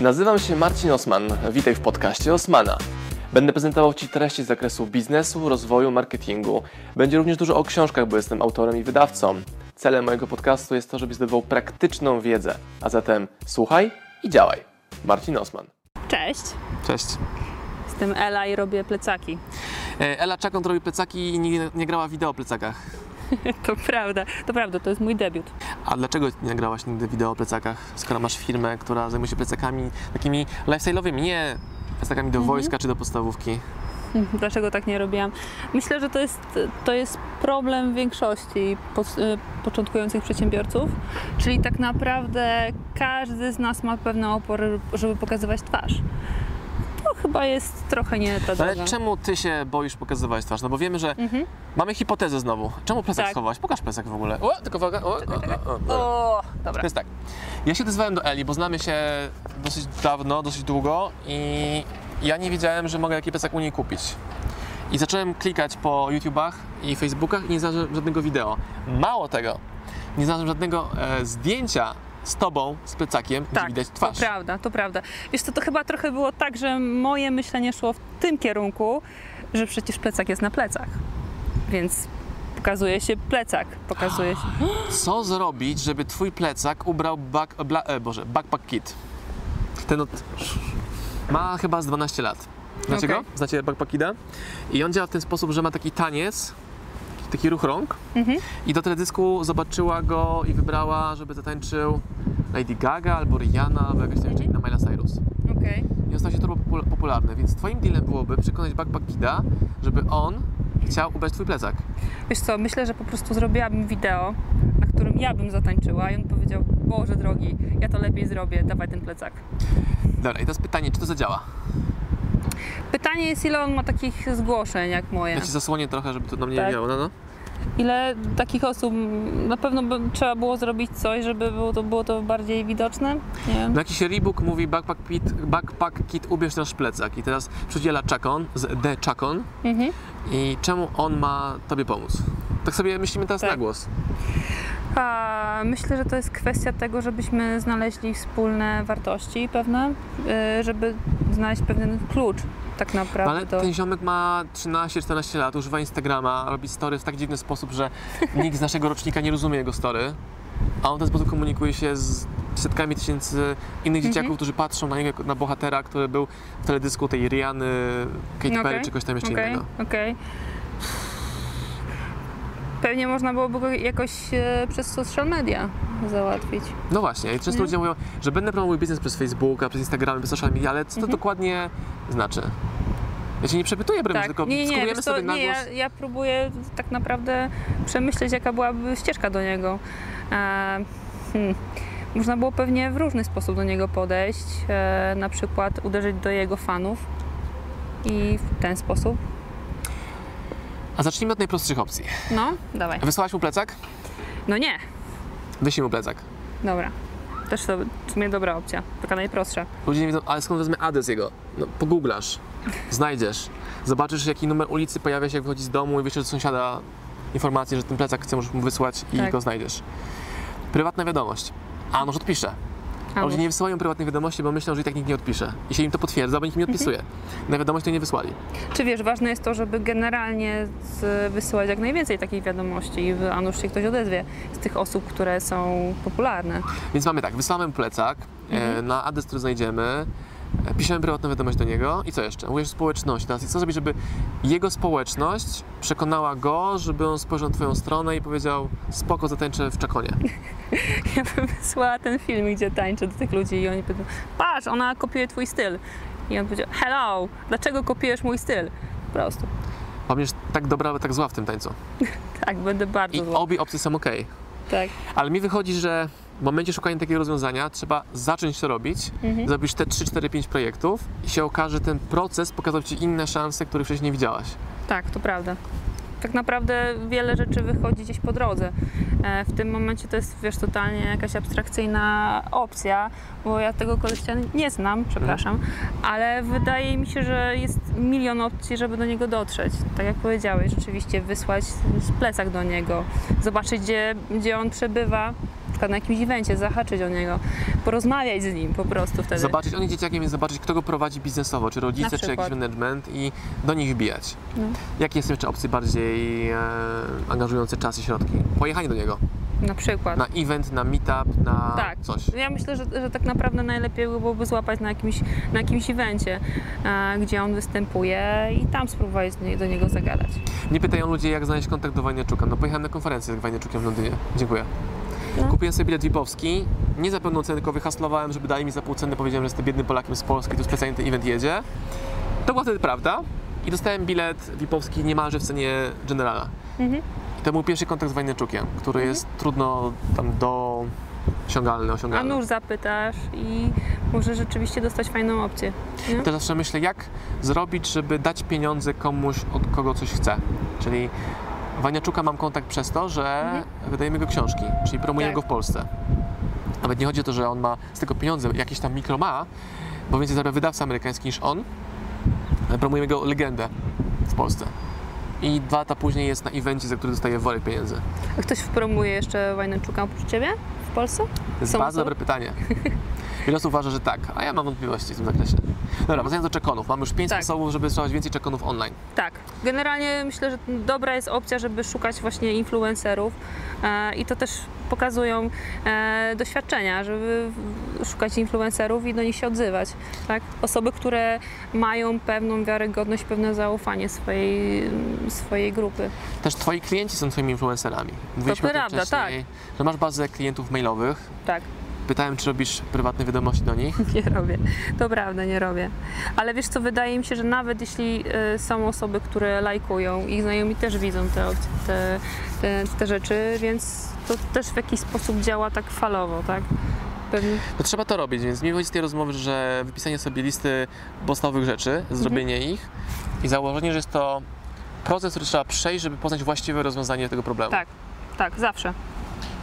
Nazywam się Marcin Osman. Witaj w podcaście Osmana. Będę prezentował Ci treści z zakresu biznesu, rozwoju, marketingu. Będzie również dużo o książkach, bo jestem autorem i wydawcą. Celem mojego podcastu jest to, żebyś zdobywał praktyczną wiedzę. A zatem słuchaj i działaj. Marcin Osman. Cześć, Cześć. jestem Ela i robię plecaki. Ela Czakon robi plecaki i nie, nie grała wideo o plecakach. To prawda, to prawda, to jest mój debiut. A dlaczego nie nagrałaś nigdy wideo o plecakach, skoro masz firmę, która zajmuje się plecakami takimi lifestyle'owymi, nie plecakami do wojska czy do podstawówki? Dlaczego tak nie robiłam? Myślę, że to jest, to jest problem większości po, y, początkujących przedsiębiorców, czyli tak naprawdę każdy z nas ma pewne opory, żeby pokazywać twarz. Chyba jest trochę nie ta droga. ale czemu ty się boisz pokazywać twarz? No bo wiemy, że Mhm. mamy hipotezę znowu. Czemu plecak Tak. schować? Pokaż plecak w ogóle. O, tylko uwaga. O, o, o, o, o. O, dobra. To jest tak. Ja się odezwałem do Eli, bo znamy się dosyć dawno, dosyć długo i ja nie wiedziałem, że mogę taki plecak u niej kupić. I zacząłem klikać po YouTubach i Facebookach i nie znalazłem żadnego wideo. Mało tego, nie znalazłem żadnego e, zdjęcia z tobą, z plecakiem, gdzie Tak, widać twarz. to prawda, to prawda. Wiesz co, to chyba trochę było tak, że moje myślenie szło w tym kierunku, że przecież plecak jest na plecach. Więc pokazuje się plecak, pokazuje się... Co zrobić, żeby twój plecak ubrał back, bla, e, Boże, backpack kit? Ten od, ma chyba z 12 lat. Znacie Okej. go? Znacie backpack kida? I on działa w ten sposób, że ma taki taniec, taki ruch rąk Mhm. i do teledysku zobaczyła go i wybrała, żeby zatańczył Lady Gaga albo Rihanna albo jakaś tam jeszcze inna Miley Cyrus. Okej. I stał się popul- popularny, więc twoim dealem byłoby przekonać backpack kida, żeby on chciał ubrać twój plecak. Wiesz co, myślę, że po prostu zrobiłabym wideo, na którym ja bym zatańczyła i on powiedział, Boże drogi, ja to lepiej zrobię, dawaj ten plecak. Dobra, i teraz pytanie, czy to zadziała? Pytanie jest, ile on ma takich zgłoszeń jak moje. Ja ci zasłonię trochę, żeby to na mnie Tak. nie wiało, no no. Ile takich osób, na pewno by trzeba było zrobić coś, żeby było to, było to bardziej widoczne? Nie wiem. No jakiś Reebok mówi backpack kit, backpack kit ubierz nasz plecak i teraz przydziela Chacon z The Chacon Mhm. i czemu on ma tobie pomóc? Tak sobie myślimy teraz Tak. na głos. A, myślę, że to jest kwestia tego, żebyśmy znaleźli wspólne wartości pewne, y, żeby znaleźć pewien klucz tak No, naprawdę ale do... ten ziomek ma 13-14 lat, używa Instagrama, robi story w tak dziwny sposób, że nikt z naszego rocznika nie rozumie jego story, a on w ten sposób komunikuje się z setkami tysięcy innych Mhm. dzieciaków, którzy patrzą na niego na bohatera, który był w teledysku tej Riany, Katy Okej, Perry czy kogoś tam jeszcze Okej, innego. okej. Pewnie można byłoby go jakoś e, przez social media załatwić. No właśnie, i często ludzie mówią, że będę promował biznes przez Facebooka, przez Instagram, przez social media, ale co to Mhm. dokładnie znaczy? Ja się nie przepytuję, Tak, tylko nie, nie, wiesz co, sobie na nie głos. ja, ja próbuję tak naprawdę przemyśleć, jaka byłaby ścieżka do niego. E, hmm. Można było pewnie w różny sposób do niego podejść, e, na przykład uderzyć do jego fanów i w ten sposób. A zacznijmy od najprostszych opcji. No, dawaj. Wysłałaś mu plecak? No nie, Wyślij mu plecak. dobra. Też to w sumie dobra opcja, taka najprostsza. Ludzie nie wiedzą, ale skąd wezmę adres jego? No, pogooglasz, znajdziesz, zobaczysz jaki numer ulicy pojawia się jak wychodzi z domu i wyślesz do sąsiada informację, że ten plecak chcesz mu wysłać i Tak. go znajdziesz. Prywatna wiadomość. A może odpisze. A ludzie nie wysyłają prywatnych wiadomości, bo myślą, że i tak nikt nie odpisze. I się im to potwierdza, bo nikt nie odpisuje. Na wiadomość to nie wysłali. Czy wiesz, ważne jest to, żeby generalnie wysyłać jak najwięcej takich wiadomości i a nuż się ktoś odezwie z tych osób, które są popularne. Więc mamy tak, wysyłamy plecak e, na adres, który znajdziemy, piszemy prywatną wiadomość do niego i co jeszcze? Mówisz społeczności. Teraz co zrobić, żeby jego społeczność przekonała go, żeby on spojrzał na twoją stronę i powiedział spoko, zatańczę w Czakonie. Ja bym wysłała ten film, gdzie tańczę do tych ludzi i oni powiedzą, patrz, ona kopiuje twój styl. I on powiedział, hello, dlaczego kopiujesz mój styl? Po prostu. Będziesz tak dobra, tak zła w tym tańcu. Tak, będę bardzo I zła. obie opcje są ok. Tak. Ale mi wychodzi, że w momencie szukania takiego rozwiązania trzeba zacząć to robić, Mhm. zrobisz te 3, 4, 5 projektów i się okaże, że ten proces pokazał Ci inne szanse, których wcześniej nie widziałaś. Tak, to prawda. Tak naprawdę wiele rzeczy wychodzi gdzieś po drodze. E, W tym momencie to jest, wiesz, totalnie jakaś abstrakcyjna opcja, bo ja tego kolesia nie znam, przepraszam, ale wydaje mi się, że jest milion opcji, żeby do niego dotrzeć. Tak jak powiedziałeś, rzeczywiście wysłać z plecak do niego, zobaczyć, gdzie, gdzie on przebywa, przykład na jakimś evencie, zahaczyć o niego, porozmawiać z nim po prostu wtedy. Zobaczyć, oni dzieciakiem jest zobaczyć, kto go prowadzi biznesowo, czy rodzice, czy jakiś management i do nich wbijać. No. Jakie są jeszcze opcje bardziej e, angażujące czas i środki? Pojechanie do niego, Na przykład. na event, na meetup, na Tak. coś. Ja myślę, że, że tak naprawdę najlepiej byłoby złapać na jakimś, na jakimś evencie, e, gdzie on występuje i tam spróbować do nie- do niego zagadać. Mnie pytają ludzie, jak znaleźć kontakt do Wajniaczuka. No pojechałem na konferencję z Wajniaczukiem w Londynie. Dziękuję. No. Kupiłem sobie bilet VIP-owski, nie za pełną cenę, tylko wyhaslowałem, żeby dali mi za pół ceny. Powiedziałem, że jestem biednym Polakiem z Polski, tu specjalnie ten event jedzie. To była wtedy prawda i dostałem bilet VIP-owski niemalże w cenie Generala. Mhm. To był pierwszy kontakt z Wajniaczukiem, który jest trudno tam do osiągalny, A osiągalny. nóż zapytasz i może rzeczywiście dostać fajną opcję. Nie? Też zawsze myślę, jak zrobić, żeby dać pieniądze komuś, od kogo coś chce. Czyli Waniaczuka mam kontakt przez to, że Mhm. wydajemy go książki, czyli promujemy Tak. go w Polsce. Nawet nie chodzi o to, że on ma z tego pieniądze, jakieś tam mikro ma, bo więcej zarabia wydawca amerykański niż on, promujemy go legendę w Polsce. I dwa lata później jest na evencie, za który dostaje worek pieniędzy. A ktoś promuje jeszcze Wajnaczuka oprócz Ciebie w Polsce? To jest Są bardzo osoby? dobre pytanie. Wiele osób uważa, że tak, a ja mam wątpliwości w tym zakresie. Dobra, wracając do czekonów. Mamy już pięć Tak. sposobów, żeby sprzedawać więcej czekonów online. Tak. Generalnie myślę, że dobra jest opcja, żeby szukać właśnie influencerów e, i to też pokazują e, doświadczenia, żeby szukać influencerów i do nich się odzywać. Tak? Osoby, które mają pewną wiarygodność, pewne zaufanie swojej, swojej grupy. Też twoi klienci są twoimi influencerami. Mówiliśmy o tym prawda, wcześniej, że masz bazę klientów mailowych. Tak. Pytałem, czy robisz prywatne wiadomości do nich. Nie robię. To prawda, nie robię. Ale wiesz co, wydaje mi się, że nawet jeśli y, są osoby, które lajkują, ich znajomi też widzą te, te, te, te rzeczy, więc to też w jakiś sposób działa tak falowo, tak? Pewnie. To trzeba to robić, więc mi wychodzi z tej rozmowy, że wypisanie sobie listy podstawowych rzeczy, zrobienie ich i założenie, że jest to proces, który trzeba przejść, żeby poznać właściwe rozwiązanie tego problemu. Tak, tak, zawsze.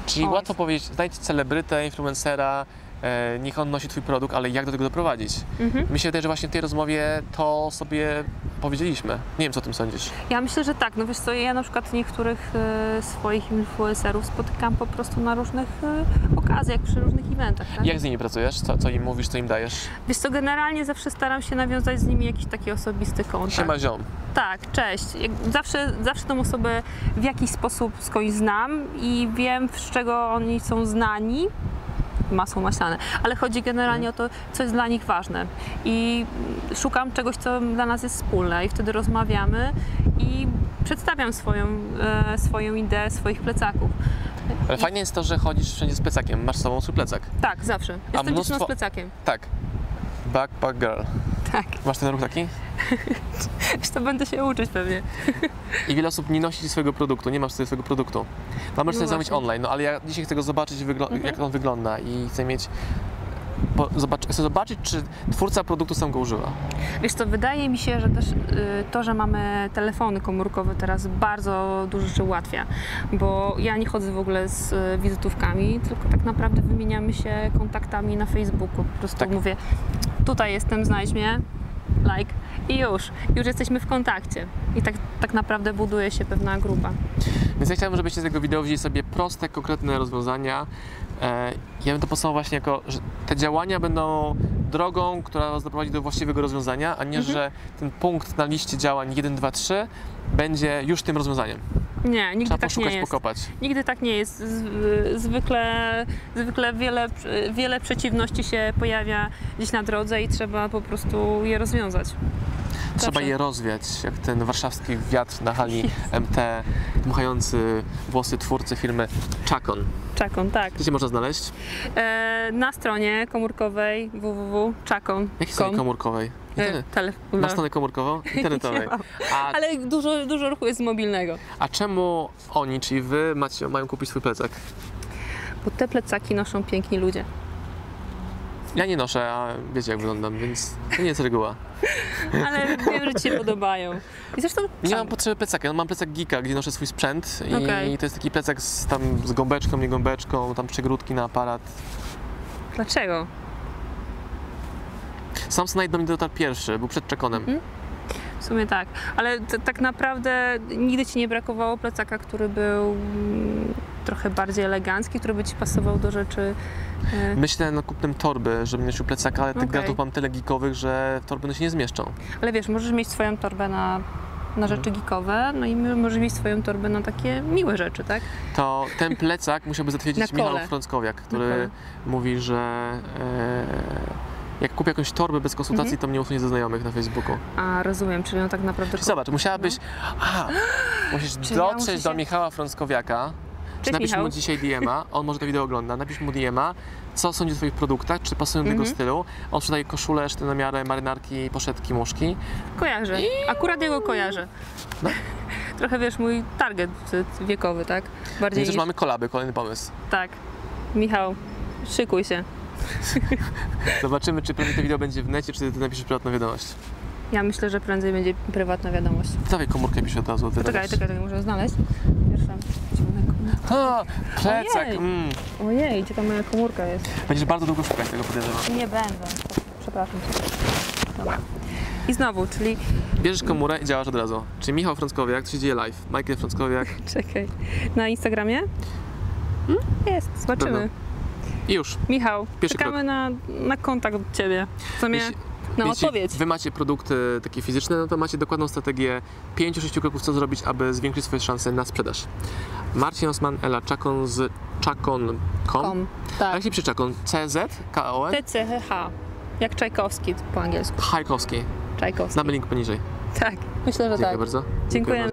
Czyli Oj. łatwo powiedzieć, znajdź celebrytę, influencera, e, niech on nosi twój produkt, ale jak do tego doprowadzić? Mhm. Się wydaje, że właśnie w tej rozmowie to sobie powiedzieliśmy. Nie wiem, co o tym sądzisz. Ja myślę, że tak. No wiesz co, ja na przykład niektórych e, swoich influencerów spotykam po prostu na różnych e, okazjach, przy różnych eventach. Tak? Jak z nimi pracujesz? Co, co im mówisz, co im dajesz? Wiesz co, generalnie zawsze staram się nawiązać z nimi jakiś taki osobisty kontakt. Siema ziom. Tak, cześć. Zawsze, zawsze tą osobę w jakiś sposób skądś znam i wiem, z czego oni są znani. Masło maślane, ale chodzi generalnie o to, co jest dla nich ważne. I szukam czegoś, co dla nas jest wspólne, i wtedy rozmawiamy i przedstawiam swoją, e, swoją ideę swoich plecaków. Ale fajnie jest to, że chodzisz wszędzie z plecakiem, masz z sobą swój plecak. Tak, zawsze. Jestem mnóstwo- dziewczyną z plecakiem. Tak. Backpack girl. Tak. Masz ten ruch taki? To będę się uczyć pewnie. I wiele osób nie nosi swojego produktu, nie masz sobie swojego produktu. No możesz No sobie zamówić online, no ale ja dzisiaj chcę go zobaczyć, Mhm. jak on wygląda i chcę mieć... Po, zobacz, chcę zobaczyć, czy twórca produktu sam go używa. Wiesz co, wydaje mi się, że też y, to, że mamy telefony komórkowe teraz bardzo dużo rzeczy ułatwia, bo ja nie chodzę w ogóle z y, wizytówkami, tylko tak naprawdę wymieniamy się kontaktami na Facebooku. Po prostu Tak. mówię, tutaj jestem, znajdź mnie, like i już, już jesteśmy w kontakcie. I tak, tak naprawdę buduje się pewna grupa. Więc ja chciałbym, żebyście z tego wideo wzięli sobie proste, konkretne rozwiązania. E, ja bym to podsumował właśnie jako, że te działania będą drogą, która was doprowadzi do właściwego rozwiązania, a nie, Mhm. że ten punkt na liście działań 1, 2, 3 będzie już tym rozwiązaniem. Nie, nigdy Trzeba tak nie jest. pokopać. Nigdy tak nie jest. Zwykle, zwykle wiele, wiele przeciwności się pojawia gdzieś na drodze i trzeba po prostu je rozwiązać. Trzeba Zawsze. je rozwiać, jak ten warszawski wiatr na hali MT, dmuchający włosy twórcy firmy Chacon. Czakon, tak. Gdzie się można znaleźć? E, na stronie komórkowej www.czakon. Jakiej strony komórkowej? Internet. telefon. Na stronę komórkową? Internetowej. A, Ale dużo, dużo ruchu jest z mobilnego. a czemu oni, czyli wy, macie, mają kupić swój plecak? Bo te plecaki noszą piękni ludzie. Ja nie noszę, a wiecie jak wyglądam, więc to nie jest reguła. Ale wiem, że Ci się podobają. I zresztą Nie mam potrzeby plecaka, ja mam plecak Geeka, gdzie noszę swój sprzęt i Okej. to jest taki plecak z, tam, z gąbeczką, nie gąbeczką, tam przegródki na aparat. Dlaczego? Samsonite do mnie dotarł pierwszy, był przed Czekonem. Mhm. W sumie tak. Ale tak naprawdę nigdy Ci nie brakowało plecaka, który był mm, trochę bardziej elegancki, który by ci pasował do rzeczy. e, Myślę nad kupnem torby, żeby nosił plecaka, ale tych Okej. gadżetów mam tyle geekowych, że torby no się nie zmieszczą. Ale wiesz, możesz mieć swoją torbę na, na rzeczy Mhm. geekowe, no i możesz mieć swoją torbę na takie miłe rzeczy, tak? To ten plecak musiałby zatwierdzić Michał. Frąckowiak, który mówi, że e, jak kupię jakąś torbę bez konsultacji, Mhm. to mnie usunie ze znajomych na Facebooku. A rozumiem, czyli on tak naprawdę. Czyli zobacz, musiałabyś. A, musisz Czyli ja dotrzeć do się- Michała Frąckowiaka. Czy Cześć, napisz Michał. mu dzisiaj DM-a, on może to wideo ogląda, napisz mu DM-a, co sądzi o Twoich produktach, czy pasują do jego Mhm. stylu. On sprzedaje koszule, szty na miarę, marynarki, poszetki, muszki. Kojarzę. Akurat jego kojarzę. No. Trochę wiesz, mój target wiekowy, tak? Bardziej Więc też niż... mamy kolaby, kolejny pomysł. Tak. Michał, szykuj się. Zobaczymy, czy pewnie to wideo będzie w necie, czy ty napiszesz prywatną wiadomość. Ja myślę, że prędzej będzie prywatna wiadomość. Dawaj komórkę pisz od razu. Czekaj, czekaj, czekaj, muszę znaleźć. Pierwsza. A, plecak! Ojej. Mm. Ojej, gdzie ta moja komórka jest? Będziesz bardzo długo szukać tego, podejrzewam. Nie będę. Przepraszam cię. Dobra. I znowu, czyli Bierzesz komórę i działasz od razu. Czyli Michał Frąckowiak, to się dzieje live. Michael Frąckowiak czekaj. Na Instagramie? Jest, zobaczymy. I już. Michał, Pierwszy czekamy na, na kontakt od ciebie. Co mnie, Jeśli- na Jeśli odpowiedź. wy macie produkty takie fizyczne, no to macie dokładną strategię 5-6 kroków, co zrobić, aby zwiększyć swoje szanse na sprzedaż. Marcin Osman, Ela Czakon z czakon.com. Tak. jak się pisze czakon? CZ? K-O-N? TCH. Jak Czajkowski po angielsku. Hajkowski. Czajkowski. Damy link poniżej. Tak, myślę, że Dziękuję tak. bardzo. Dziękuję.